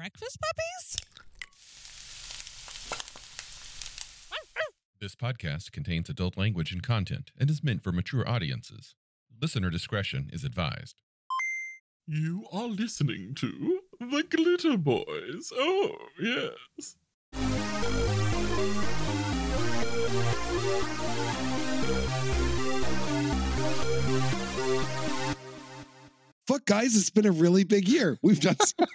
breakfast puppies? This podcast contains adult language and content and is meant for mature audiences. Listener discretion is advised. You are listening to the Glitter Boys. Oh, yes. Fuck, guys, it's been a really big year. We've done. so-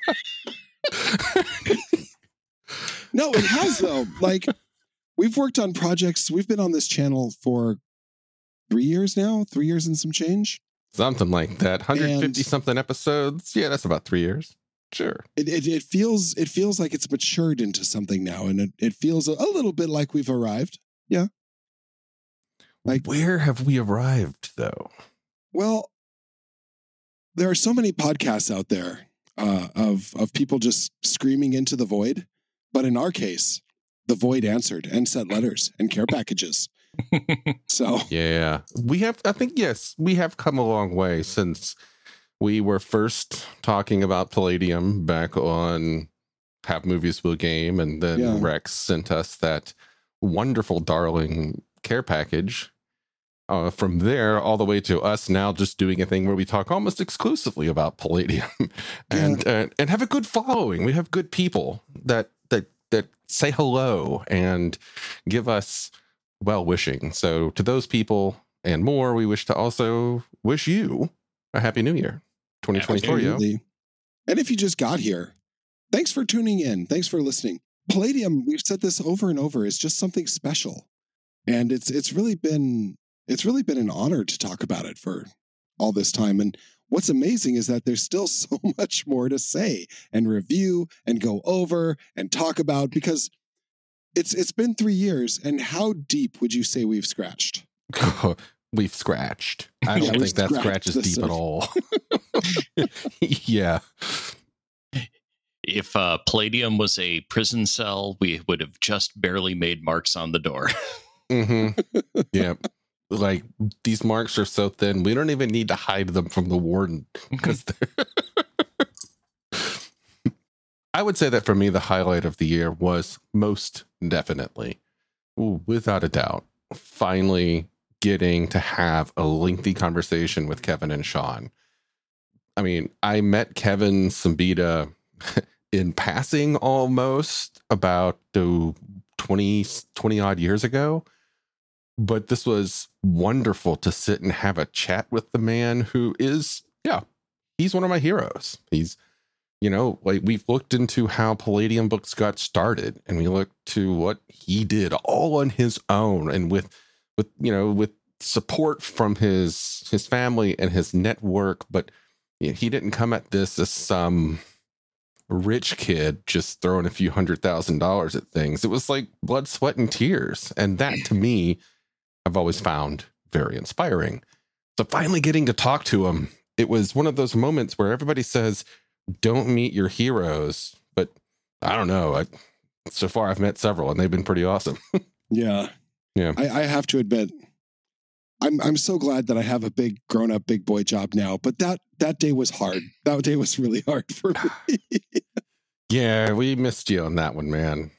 no, it has though. Like, we've worked on projects. We've been on this channel for three years now. Three years and some change. Something like that. 150 And- something episodes. Yeah, that's about three years. Sure. It, it it feels it feels like it's matured into something now, and it, it feels a, a little bit like we've arrived. Yeah. Like- where have we arrived though? Well, there are so many podcasts out there uh, of of people just screaming into the void, but in our case, the void answered and sent letters and care packages. So Yeah. We have I think yes, we have come a long way since we were first talking about Palladium back on Have Movies Will Game and then Yeah. Rex sent us that wonderful darling care package. Uh, from there all the way to us now just doing a thing where we talk almost exclusively about Palladium and uh, and have a good following. We have good people that that that say hello and give us well wishing. So to those people and more, we wish to also wish you a happy new year. 2024, yo. And if you just got here, thanks for tuning in. Thanks for listening. Palladium, we've said this over and over, is just something special. And it's it's really been it's really been an honor to talk about it for all this time. And what's amazing is that there's still so much more to say and review and go over and talk about because it's it's been three years. And how deep would you say we've scratched? We've scratched. I don't we've think that scratched scratches the deep at all. yeah. If uh, Palladium was a prison cell, we would have just barely made marks on the door. hmm Yeah. Like these marks are so thin, we don't even need to hide them from the warden because they're. I would say that for me, the highlight of the year was most definitely, ooh, without a doubt, finally getting to have a lengthy conversation with Kevin and Sean. I mean, I met Kevin Siembieda in passing almost about uh, 20, 20 odd years ago but this was wonderful to sit and have a chat with the man who is yeah he's one of my heroes. He's you know like we've looked into how palladium books got started and we looked to what he did all on his own and with with you know with support from his his family and his network. But you know, he didn't come at this as some rich kid just throwing a few hundred thousand dollars at things. It was like blood sweat and tears. And that to me I've always found very inspiring. So finally getting to talk to him, it was one of those moments where everybody says, "Don't meet your heroes," but I don't know. I, so far, I've met several, and they've been pretty awesome. Yeah. Yeah. I, I have to admit, I'm I'm so glad that I have a big grown up big boy job now. But that that day was hard. That day was really hard for me. yeah, we missed you on that one, man.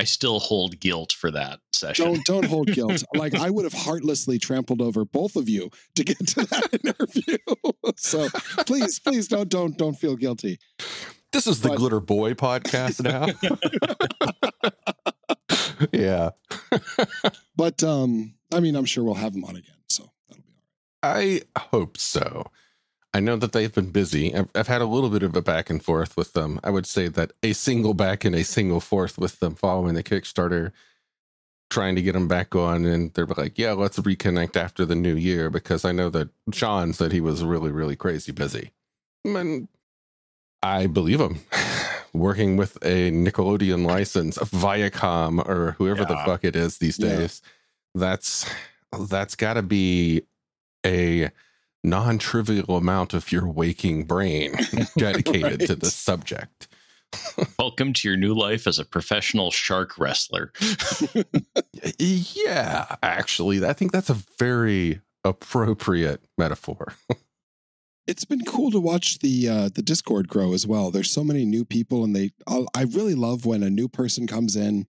I still hold guilt for that session. don't don't hold guilt. Like I would have heartlessly trampled over both of you to get to that interview. so please, please don't don't don't feel guilty. This is the But- Glitter Boy podcast now. yeah. But um, I mean, I'm sure we'll have him on again. So that'll be all I hope so. I know that they've been busy. I've, I've had a little bit of a back and forth with them. I would say that a single back and a single forth with them following the Kickstarter, trying to get them back on. And they're like, yeah, let's reconnect after the new year because I know that Sean said he was really, really crazy busy. And I believe him. Working with a Nickelodeon license, Viacom, or whoever the fuck it is these Yeah. days, that's that's got to be a non-trivial amount of your waking brain dedicated to Right. the subject. Welcome to your new life as a professional shark wrestler. Yeah, actually, I think that's a very appropriate metaphor. it's been cool to watch the uh, the Discord grow as well. There's so many new people, and they I'll, I really love when a new person comes in,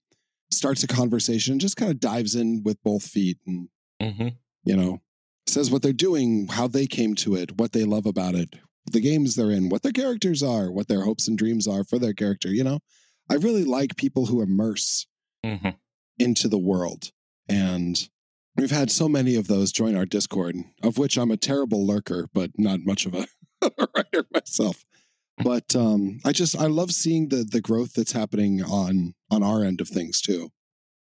starts a conversation, just kind of dives in with both feet, and hmm you know says what they're doing, how they came to it, what they love about it, the games they're in, what their characters are, what their hopes and dreams are for their character. You know, I really like people who immerse hmm into the world. And we've had so many of those join our Discord, of which I'm a terrible lurker, but not much of a writer myself. But um, I just I love seeing the the growth that's happening on on our end of things too.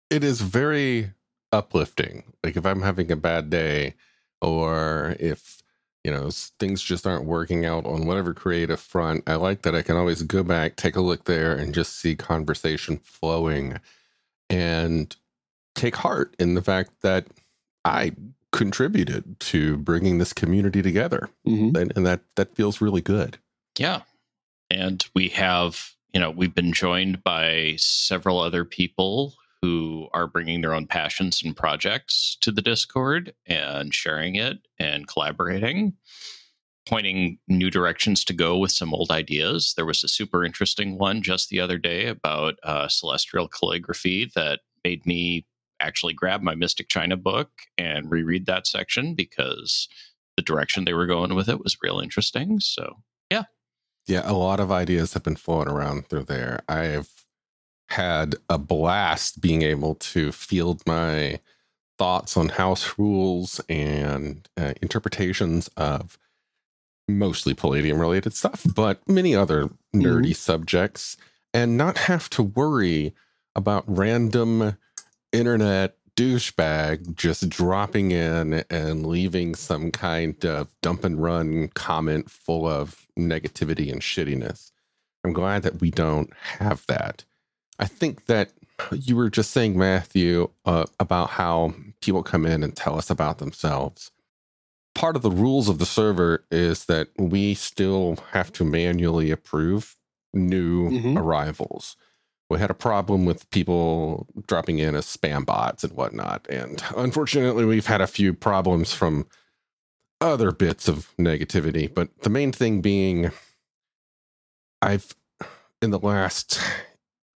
it is very uplifting. Like if I'm having a bad day, or if you know things just aren't working out on whatever creative front, I like that I can always go back, take a look there, and just see conversation flowing, and take heart in the fact that I contributed to bringing this community together, Mm-hmm. and, and that that feels really good. Yeah. And we have, you know, we've been joined by several other people who are bringing their own passions and projects to the Discord and sharing it and collaborating, pointing new directions to go with some old ideas. There was a super interesting one just the other day about uh, celestial calligraphy that made me actually grab my Mystic China book and reread that section because the direction they were going with it was real interesting. So Yeah, Yeah, a lot of ideas have been floating around through there. I've had a blast being able to field my thoughts on house rules and uh, interpretations of mostly Palladium related stuff, but many other nerdy subjects, and not have to worry about random internet douchebag just dropping in and leaving some kind of dump and run comment full of negativity and shittiness. I'm glad that we don't have that. I think that you were just saying, Matthew, uh, about how people come in and tell us about themselves. Part of the rules of the server is that we still have to manually approve new Mhm. arrivals we had a problem with people dropping in as spam bots and whatnot. And unfortunately, we've had a few problems from other bits of negativity. But the main thing being, I've, in the last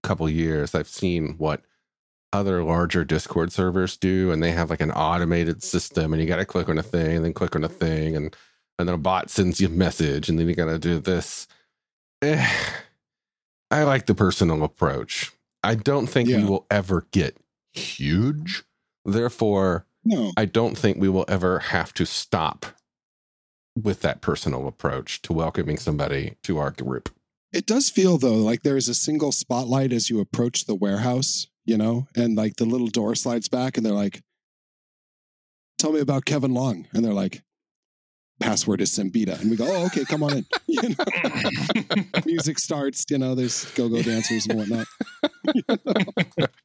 couple years, I've seen what other larger Discord servers do, and they have like an automated system, and you got to click on a thing, and then click on a thing, and and then a bot sends you a message, and then you got to do this. Eh, I like the personal approach. I don't think we will ever get huge. Therefore, No, I don't think we will ever have to stop with that personal approach to welcoming somebody to our group. It does feel though like there is a single spotlight as you approach the warehouse, you know, and like the little door slides back, and they're like, "Tell me about Kevin Long," and they're like, "Password is Siembieda," and we go, "Oh, okay, come on in." You know? Music starts, you know. There's go-go dancers and whatnot.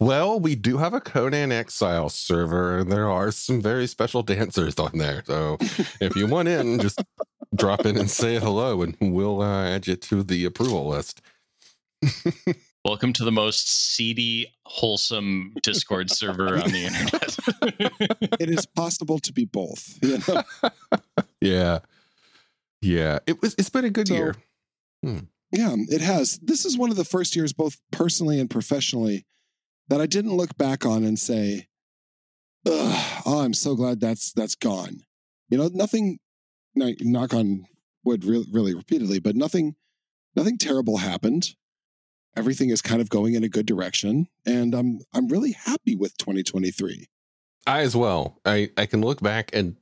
Well, we do have a Conan Exile server, and there are some very special dancers on there. So if you want in, just drop in and say hello, and we'll uh, add you to the approval list. Welcome to the most seedy, wholesome Discord server on the internet. It is possible to be both. You know? Yeah, yeah. It was. It's been a good So- year. Yeah, it has. This is one of the first years, both personally and professionally, that I didn't look back on and say, Ugh, "Oh, I'm so glad that's that's gone." You know, nothing. No, Knock on wood, really, really repeatedly, but nothing, nothing terrible happened. Everything is kind of going in a good direction, and I'm I'm really happy with 2023. I as well. I I can look back and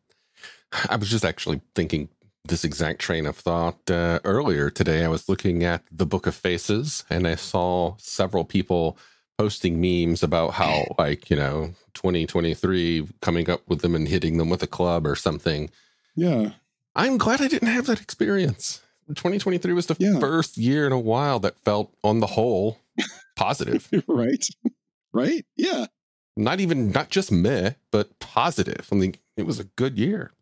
I was just actually thinking this exact train of thought uh, earlier today. I was looking at the Book of Faces and I saw several people posting memes about how like you know 2023 coming up with them and hitting them with a club or something. Yeah, I'm glad I didn't have that experience. 2023 was the Yeah. first year in a while that felt on the whole positive. right, right. Yeah, not even not just meh, but positive. I mean, it was a good year.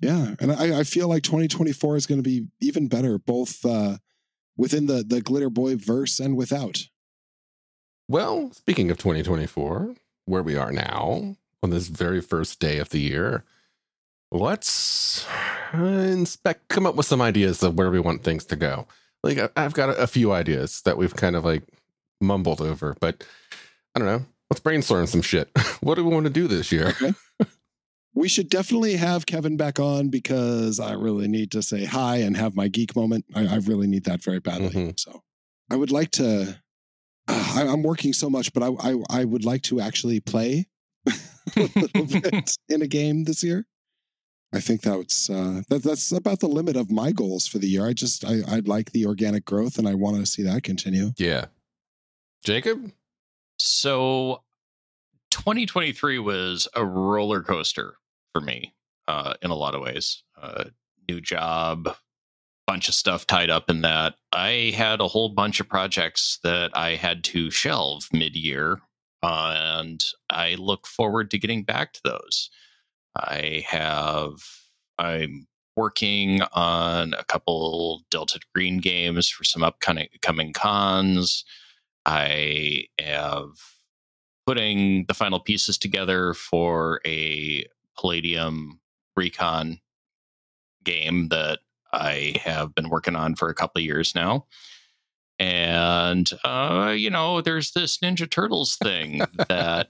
Yeah, and I, I feel like 2024 is going to be even better, both uh, within the the Glitter Boy verse and without. Well, speaking of 2024, where we are now on this very first day of the year, let's inspect, come up with some ideas of where we want things to go. Like I've got a, a few ideas that we've kind of like mumbled over, but I don't know. Let's brainstorm some shit. what do we want to do this year? Okay. We should definitely have Kevin back on because I really need to say hi and have my geek moment. I, I really need that very badly. Mhm. So I would like to. Uh, I, I'm working so much, but I, I I would like to actually play a little bit in a game this year. I think that's uh, that, that's about the limit of my goals for the year. I just I, I'd like the organic growth, and I want to see that continue. Yeah. Jacob? So 2023 was a roller coaster for me uh, in a lot of ways. Uh, new job, bunch of stuff tied up in that. I had a whole bunch of projects that I had to shelve mid year, uh, and I look forward to getting back to those. I have, I'm working on a couple Delta Green games for some upcoming coming cons. I have putting the final pieces together for a Palladium Recon game that I have been working on for a couple years now. And, uh, you know, there's this Ninja Turtles thing that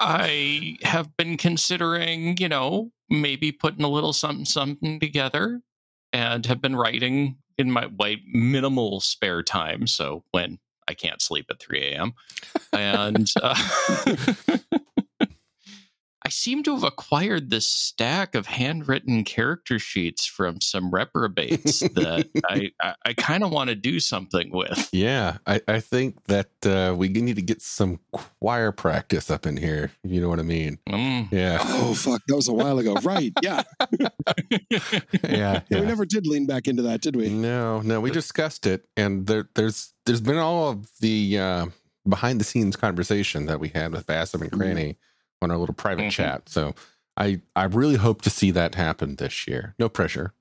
I have been considering, you know, maybe putting a little something, something together and have been writing in my, my minimal spare time. So when I can't sleep at 3 a.m. And uh, seem to have acquired this stack of handwritten character sheets from some reprobates that I, I, I kind of want to do something with. Yeah, I, I think that uh, we need to get some choir practice up in here. if You know what I mean? Mm. Yeah, Oh fuck, that was a while ago, right? Yeah, yeah, Yeah, yeah. we never did lean back into that, did we? No, no, we discussed it, and there, there's there's been all of the uh, behind the scenes conversation that we had with Bassam and Cranny on our little private Mhm. chat. So I I really hope to see that happen this year. No pressure.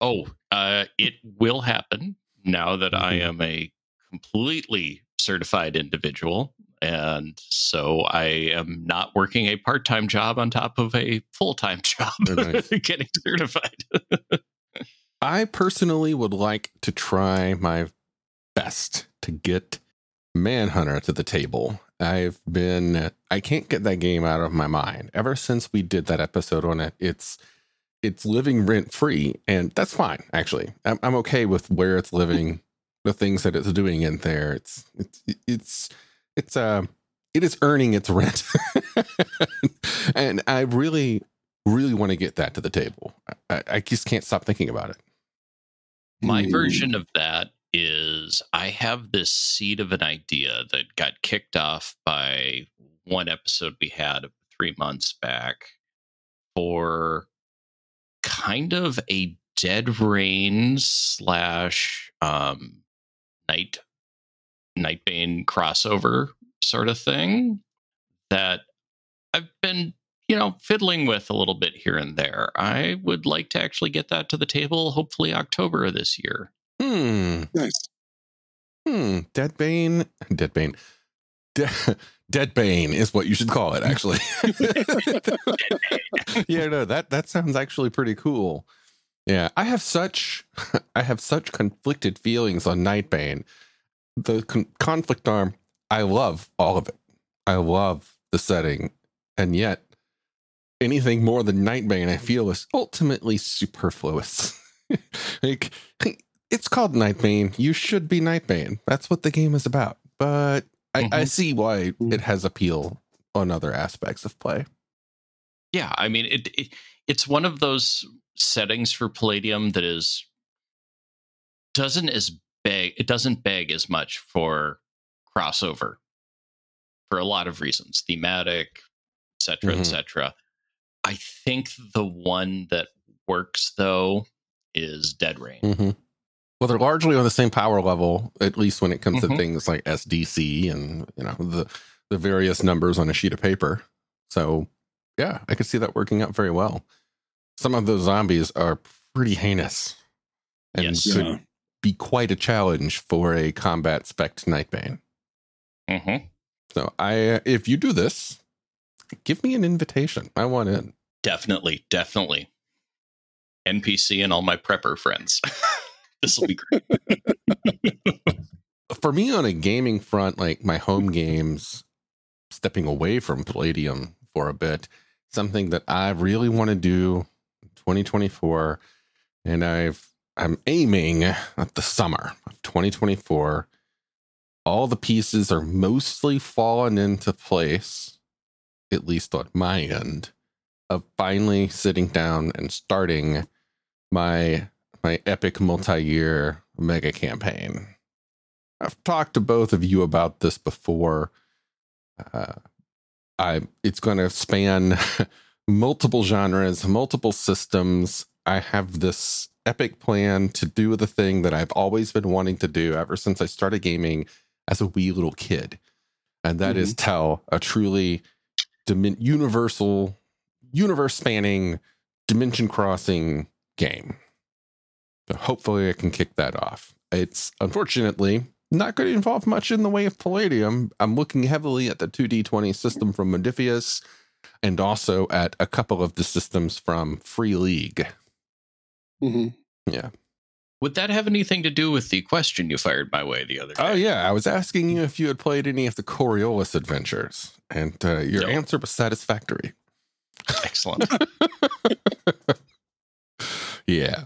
Oh, uh, it will happen now that I Mhm. am a completely certified individual. And so I am not working a part time job on top of a full time job nice. getting certified. I personally would like to try my best to get Manhunter to the table. I've been I can't get that game out of my mind. Ever since we did that episode on it, it's it's living rent free, and that's fine. Actually, I'm I'm okay with where it's living, the things that it's doing in there. It's it's it's it's uh it is earning its rent, and I really really want to get that to the table. I, I just can't stop thinking about it. My Hmm. version of that is I have this seed of an idea that got kicked off by one episode we had three months back for kind of a dead rain slash um night nightbane crossover sort of thing that I've been you know fiddling with a little bit here and there. I would like to actually get that to the table hopefully October of this year. Hmm. Nice. Hmm. Deadbane. Deadbane. De- Deadbane is what you should call it, actually. yeah, no, that that sounds actually pretty cool. Yeah, I have such I have such conflicted feelings on Nightbane. The con- conflict arm, I love all of it. I love the setting, and yet anything more than Nightbane, I feel is ultimately superfluous. like it's called Nightbane. You should be Nightbane. That's what the game is about. But I, I Mhm. see why it has appeal on other aspects of play. Yeah, I mean it, it it's one of those settings for Palladium that is doesn't as beg it doesn't beg as much for crossover for a lot of reasons, thematic, etc., Mhm. etc. I think the one that works though is Dead Rain. Mm-hmm. Well, they're largely on the same power level, at least when it comes to Mhm. things like SDC and you know the the various numbers on a sheet of paper. So, yeah, I could see that working out very well. Some of those zombies are pretty heinous and Yes. could Yeah. be quite a challenge for a combat spec Nightbane. Mm-hmm. So, I if you do this, give me an invitation. I want in. Definitely, definitely. NPC and all my prepper friends. this will be great. For me, on a gaming front, like my home games, stepping away from Palladium for a bit, something that I really want to do in 2024, and I've I'm aiming at the summer of 2024. All the pieces are mostly fallen into place, at least on my end, of finally sitting down and starting my my epic multi-year mega campaign. I've talked to both of you about this before. Uh, I it's going to span multiple genres, multiple systems. I have this epic plan to do the thing that I've always been wanting to do ever since I started gaming as a wee little kid, and that mm-hmm. is tell a truly dim- universal, universe spanning, dimension crossing game. So hopefully, I can kick that off. It's unfortunately not going to involve much in the way of Palladium. I'm looking heavily at the 2D20 system from Modiphius and also at a couple of the systems from Free League. Mm-hmm. Yeah. Would that have anything to do with the question you fired my way the other day? Oh, yeah. I was asking you if you had played any of the Coriolis adventures, and uh, your nope. answer was satisfactory. Excellent. yeah.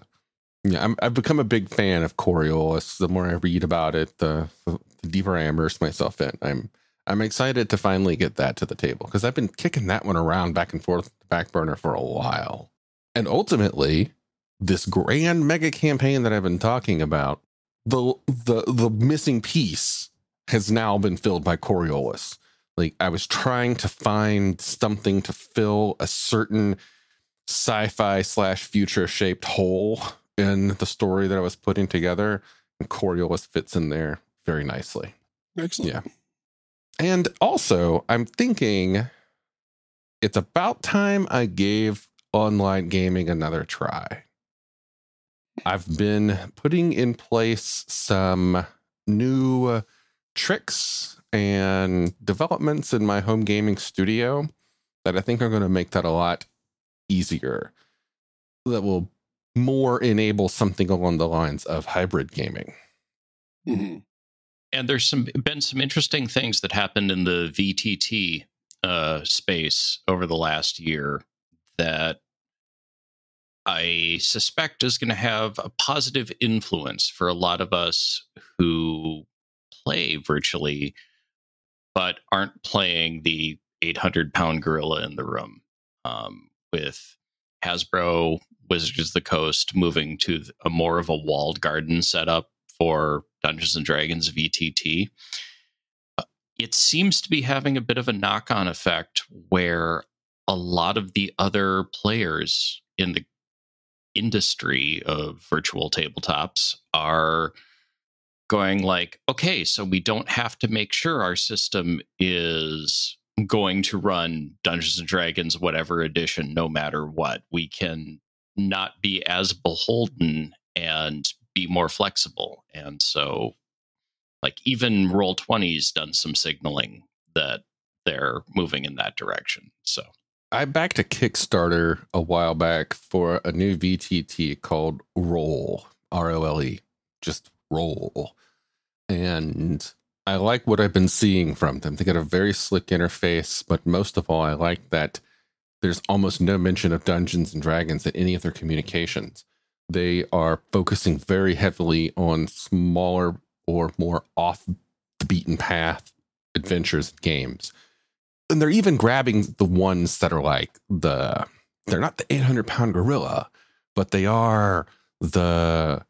Yeah, i have become a big fan of Coriolis. The more I read about it, the, the deeper I immerse myself in. I'm I'm excited to finally get that to the table because I've been kicking that one around back and forth back burner for a while. And ultimately, this grand mega campaign that I've been talking about, the the the missing piece has now been filled by Coriolis. Like I was trying to find something to fill a certain sci-fi slash future shaped hole in the story that I was putting together, and Coriolis fits in there very nicely. Excellent. Yeah. And also, I'm thinking it's about time I gave online gaming another try. I've been putting in place some new tricks and developments in my home gaming studio that I think are going to make that a lot easier. That will more enable something along the lines of hybrid gaming. Mm-hmm. And there's some been some interesting things that happened in the VTT uh, space over the last year that I suspect is going to have a positive influence for a lot of us who play virtually, but aren't playing the 800 pound gorilla in the room. Um, with Hasbro Wizards of the Coast moving to a more of a walled garden setup for Dungeons and Dragons VTT. Uh, it seems to be having a bit of a knock on effect where a lot of the other players in the industry of virtual tabletops are going like okay so we don't have to make sure our system is going to run Dungeons and Dragons, whatever edition, no matter what. We can not be as beholden and be more flexible. And so, like, even Roll20's done some signaling that they're moving in that direction. So, I backed a Kickstarter a while back for a new VTT called Role, R O L E, just Role. And I like what I've been seeing from them. They got a very slick interface, but most of all, I like that there's almost no mention of Dungeons and Dragons in any of their communications. They are focusing very heavily on smaller or more off the beaten path adventures and games. And they're even grabbing the ones that are like the, they're not the 800 pound gorilla, but they are the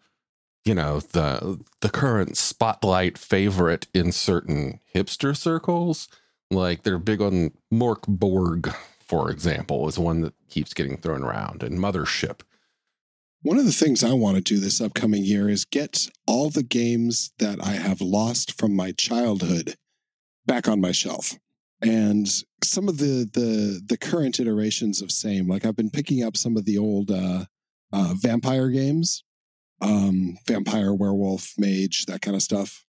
you know the the current spotlight favorite in certain hipster circles like they're big on Mörk Borg for example is one that keeps getting thrown around and mothership one of the things i want to do this upcoming year is get all the games that i have lost from my childhood back on my shelf and some of the the the current iterations of same like i've been picking up some of the old uh, uh vampire games um, vampire, werewolf, mage, that kind of stuff.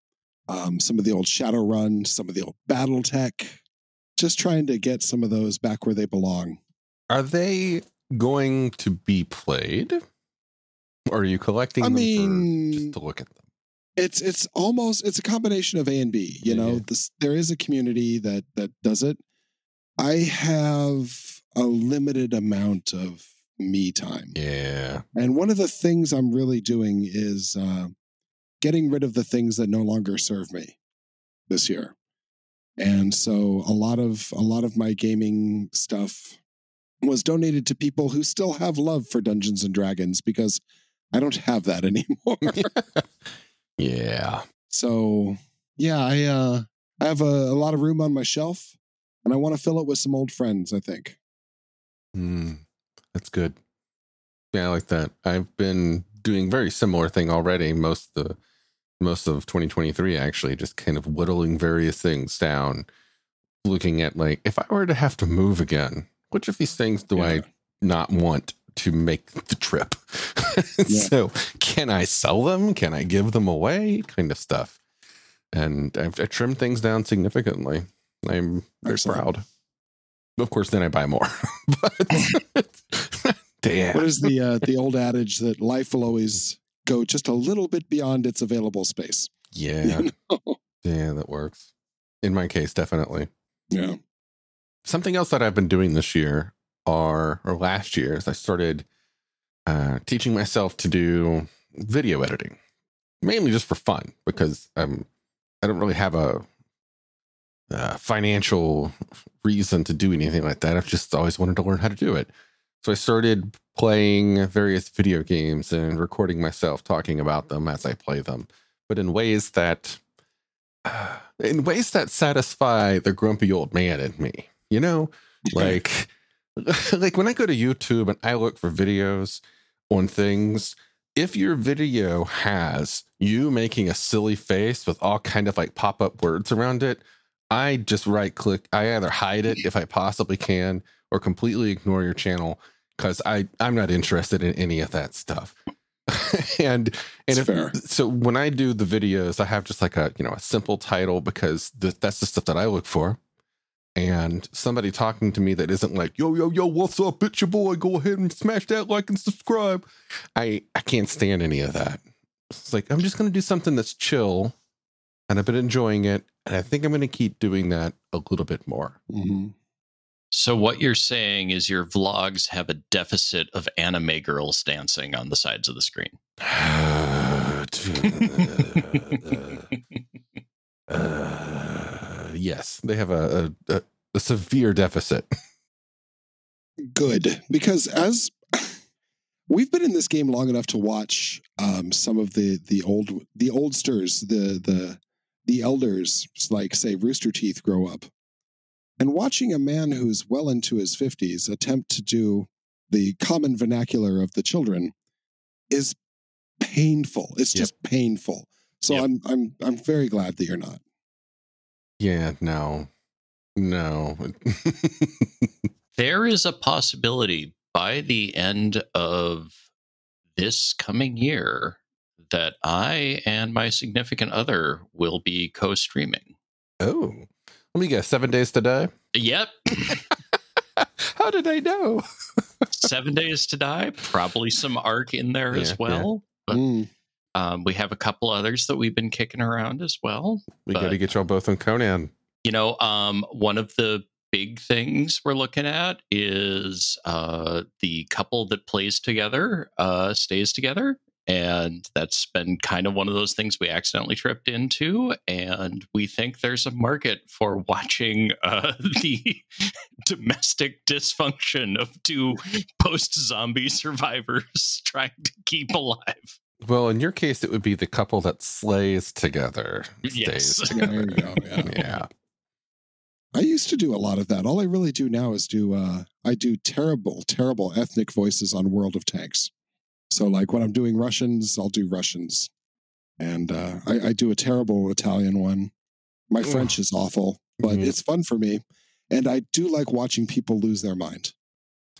Um, some of the old Shadowrun, some of the old BattleTech. Just trying to get some of those back where they belong. Are they going to be played? Or are you collecting I them mean- just to look at them? it's it's almost it's a combination of A and B. You Yeah, know, yeah. this there is a community that that does it. I have a limited amount of me time, Yeah. and one of the things I'm really doing is uh, getting rid of the things that no longer serve me this year. And so a lot of a lot of my gaming stuff was donated to people who still have love for Dungeons and Dragons because I don't have that anymore. Yeah. So yeah, I uh I have a, a lot of room on my shelf and I want to fill it with some old friends, I think. Mm, that's good. Yeah, I like that. I've been doing very similar thing already. Most of the most of 2023 actually, just kind of whittling various things down, looking at like if I were to have to move again, which of these things do I not want to make the trip? Yeah. so can I sell them? Can I give them away? Kind of stuff. And I've I trimmed things down significantly. I'm very Excellent. proud. Of course, then I buy more. but damn. What is the uh the old adage that life will always go just a little bit beyond its available space? Yeah. You know? Yeah, that works. In my case, definitely. Yeah. Something else that I've been doing this year or or last year is I started uh, teaching myself to do video editing, mainly just for fun because um, I don't really have a, uh financial reason to do anything like that. I've just always wanted to learn how to do it. So I started playing various video games and recording myself talking about them as I play them, but in ways that in ways that satisfy the grumpy old man in me. You know, like like when I go to YouTube and I look for videos on things, if your video has you making a silly face with all kind of like pop-up words around it, I just right click. I either hide it if I possibly can or completely ignore your channel because I I'm not interested in any of that stuff. and and if, so when I do the videos, I have just like a you know a simple title because th- that's the stuff that I look for. And somebody talking to me that isn't like yo yo yo what's up bitch your boy go ahead and smash that like and subscribe. I I can't stand any of that. It's like I'm just gonna do something that's chill, and I've been enjoying it, and I think I'm gonna keep doing that a little bit more. Mhm. So what you're saying is your vlogs have a deficit of anime girls dancing on the sides of the screen. Uh, yes, they have a, a, a, a severe deficit. Good. Because as we've been in this game long enough to watch um some of the the old the oldsters, the the the elders like say Rooster Teeth grow up. And watching a man who's well into his 50s attempt to do the common vernacular of the children is painful. It's Yep. just painful. So Yep. I'm I'm I'm very glad that you're not. Yeah, no, no. There is a possibility by the end of this coming year that I and my significant other will be co-streaming. oh, let me guess. Seven days to die. Yep, How did I know? seven days to die. Probably some arc in there Yeah, as yeah. well. But Mm. um, we have a couple others that we've been kicking around as well. We got to get y'all both on Conan. You know, um, one of the big things we're looking at is uh, the couple that plays together uh, stays together. And that's been kind of one of those things we accidentally tripped into. And we think there's a market for watching uh, the domestic dysfunction of two post zombie survivors trying to keep alive. Well, in your case, it would be the couple that slays together. Yes. Stays There together. go. Yeah. yeah. I used to do a lot of that. All I really do now is do uh I do terrible, terrible ethnic voices on World of Tanks. So like when I'm doing Russians, I'll do Russians. And uh I, I do a terrible Italian one. My Ugh. French is awful, but Mhm. it's fun for me. And I do like watching people lose their mind.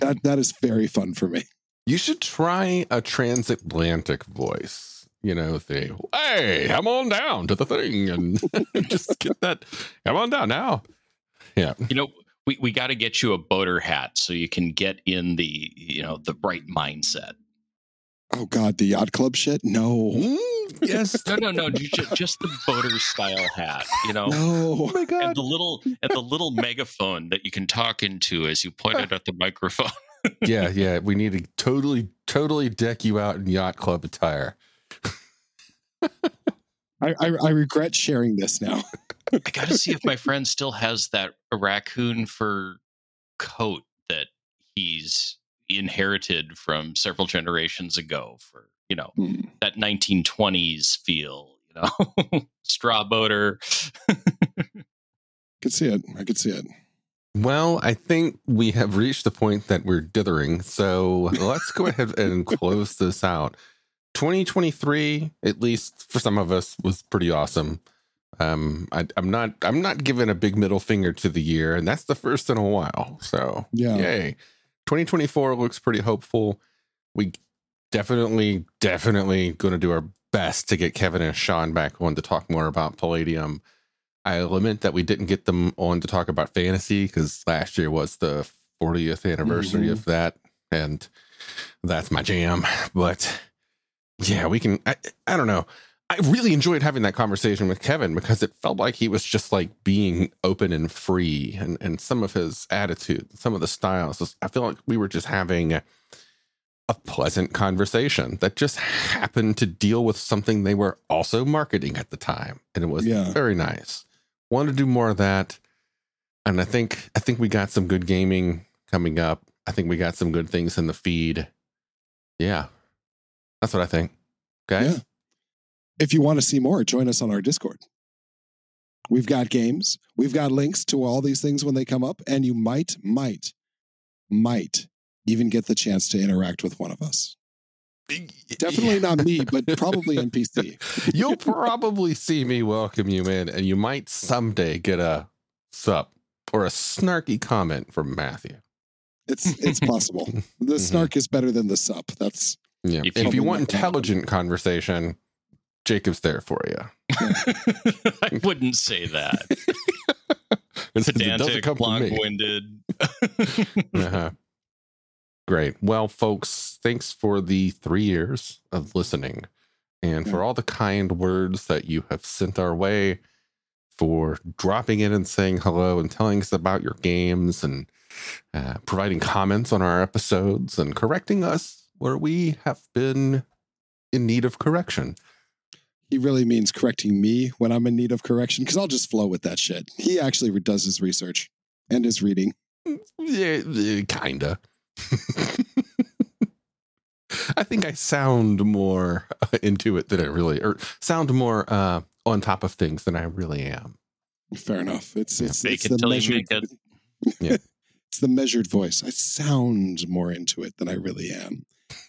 that that is very fun for me. You should try a transatlantic voice. You know, the "Hey, come on down to the thing," and just get that. Come on down now. Yeah. You know we, we got to get you a boater hat so you can get in the you know the right mindset Oh God, the yacht club shit. No, Mm, yes. No, no, no. ju- ju- Just the boater style hat, you know, no. Oh my god and god. the little and the little megaphone that you can talk into as you point it at the microphone. yeah, yeah. We need to totally, totally deck you out in yacht club attire. I, I I regret sharing this now. I got to see if my friend still has that raccoon fur coat that he's inherited from several generations ago for you know Hmm. that 1920s feel. You know, straw boater. Could see it. I could see it. Well, I think we have reached the point that we're dithering. So let's go ahead and close this out. 2023, at least for some of us, was pretty awesome. Um, I, I'm not I'm not giving a big middle finger to the year, and that's the first in a while. So Yeah. yay. 2024 looks pretty hopeful. We definitely, definitely going to do our best to get Kevin and Sean back on to talk more about Palladium. I lament that we didn't get them on to talk about fantasy because last year was the 40th anniversary Mhm. of that, and that's my jam. But yeah, we can. I, I don't know. I really enjoyed having that conversation with Kevin because it felt like he was just like being open and free, and and some of his attitude, some of the styles. I feel like we were just having a, a pleasant conversation that just happened to deal with something they were also marketing at the time, and it was Yeah. very nice. Want to do more of that, and I think I think we got some good gaming coming up. I think we got some good things in the feed. Yeah, that's what I think. Guys. Yeah. If you want to see more, join us on our Discord. We've got games. We've got links to all these things when they come up, and you might, might, might even get the chance to interact with one of us. Definitely not me, but probably NPC. You'll probably see me welcome you in, and you might someday get a sup or a snarky comment from Matthew. It's it's possible. The mm-hmm. snark is better than the sup. That's Yeah. If If, you- you want intelligent conversation, Jacob's there for you. I wouldn't say that. It doesn't Pedantic, me. long-winded. uh-huh. Great. Well, folks, thanks for the three years of listening and for all the kind words that you have sent our way, for dropping in and saying hello and telling us about your games and uh, providing comments on our episodes and correcting us where we have been in need of correction. He really means correcting me when I'm in need of correction because I'll just flow with that shit. He actually does his research and his reading. Yeah, kinda. I think I sound more uh, into it than I really, or sound more uh, on top of things than I really am. Fair enough. It's it's, Fake it's it the measured. it. Yeah. it's the measured voice. I sound more into it than I really am.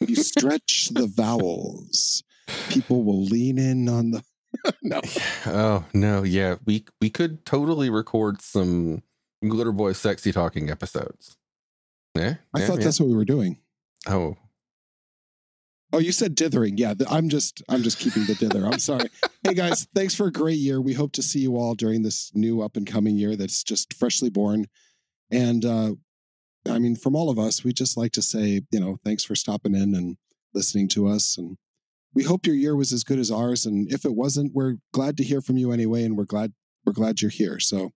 You stretch the vowels. People will lean in on the. no, Oh no, yeah, we we could totally record some Glitter Boy sexy talking episodes. Yeah, I yeah, thought yeah. that's what we were doing. Oh, Oh, you said dithering. Yeah, I'm just I'm just keeping the dither. I'm sorry. hey guys, thanks for a great year. We hope to see you all during this new up and coming year that's just freshly born. And uh I mean, from all of us, we just like to say, you know, thanks for stopping in and listening to us. And we hope your year was as good as ours. And if it wasn't, we're glad to hear from you anyway. And we're glad we're glad you're here. So,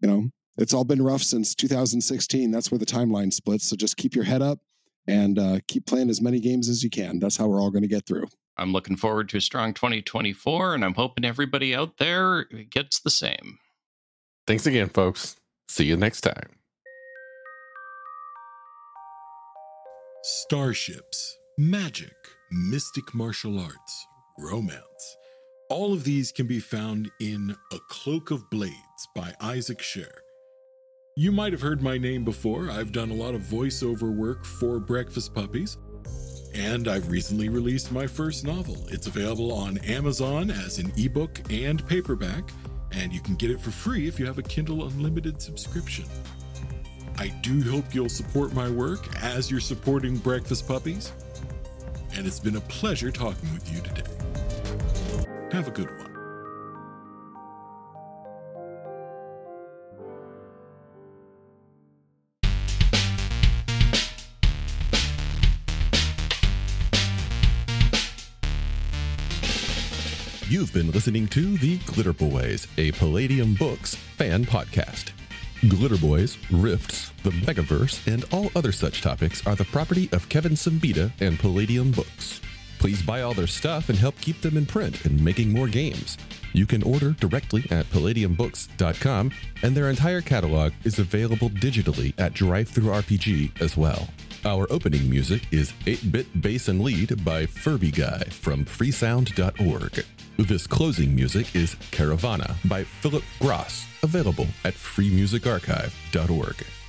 you know, it's all been rough since 2016. That's where the timeline splits. So just keep your head up and uh, keep playing as many games as you can. That's how we're all going to get through. I'm looking forward to a strong 2024, and I'm hoping everybody out there gets the same. thanks again, folks. See you next time. Starships, magic, mystic martial arts, romance. All of these can be found in A Cloak of Blades by Isaac Sher. You might have heard my name before. I've done a lot of voiceover work for Breakfast Puppies. And I've recently released my first novel. It's available on Amazon as an ebook and paperback, and you can get it for free if you have a Kindle Unlimited subscription. I do hope you'll support my work as you're supporting Breakfast Puppies and it's been a pleasure talking with you today. Have a good one. You've been listening to The Glitter Boys, a Palladium Books fan podcast. Glitter Boys, Rifts, the Megaverse, and all other such topics are the property of Kevin Siembieda and Palladium Books. Please buy all their stuff and help keep them in print and making more games. You can order directly at palladiumbooks.com, and their entire catalog is available digitally at DriveThruRPG as well. Our opening music is 8 Bit Bass and Lead by Furby Guy from freesound.org. This closing music is Caravana by Phillip Gross, available at freemusicarchive.org.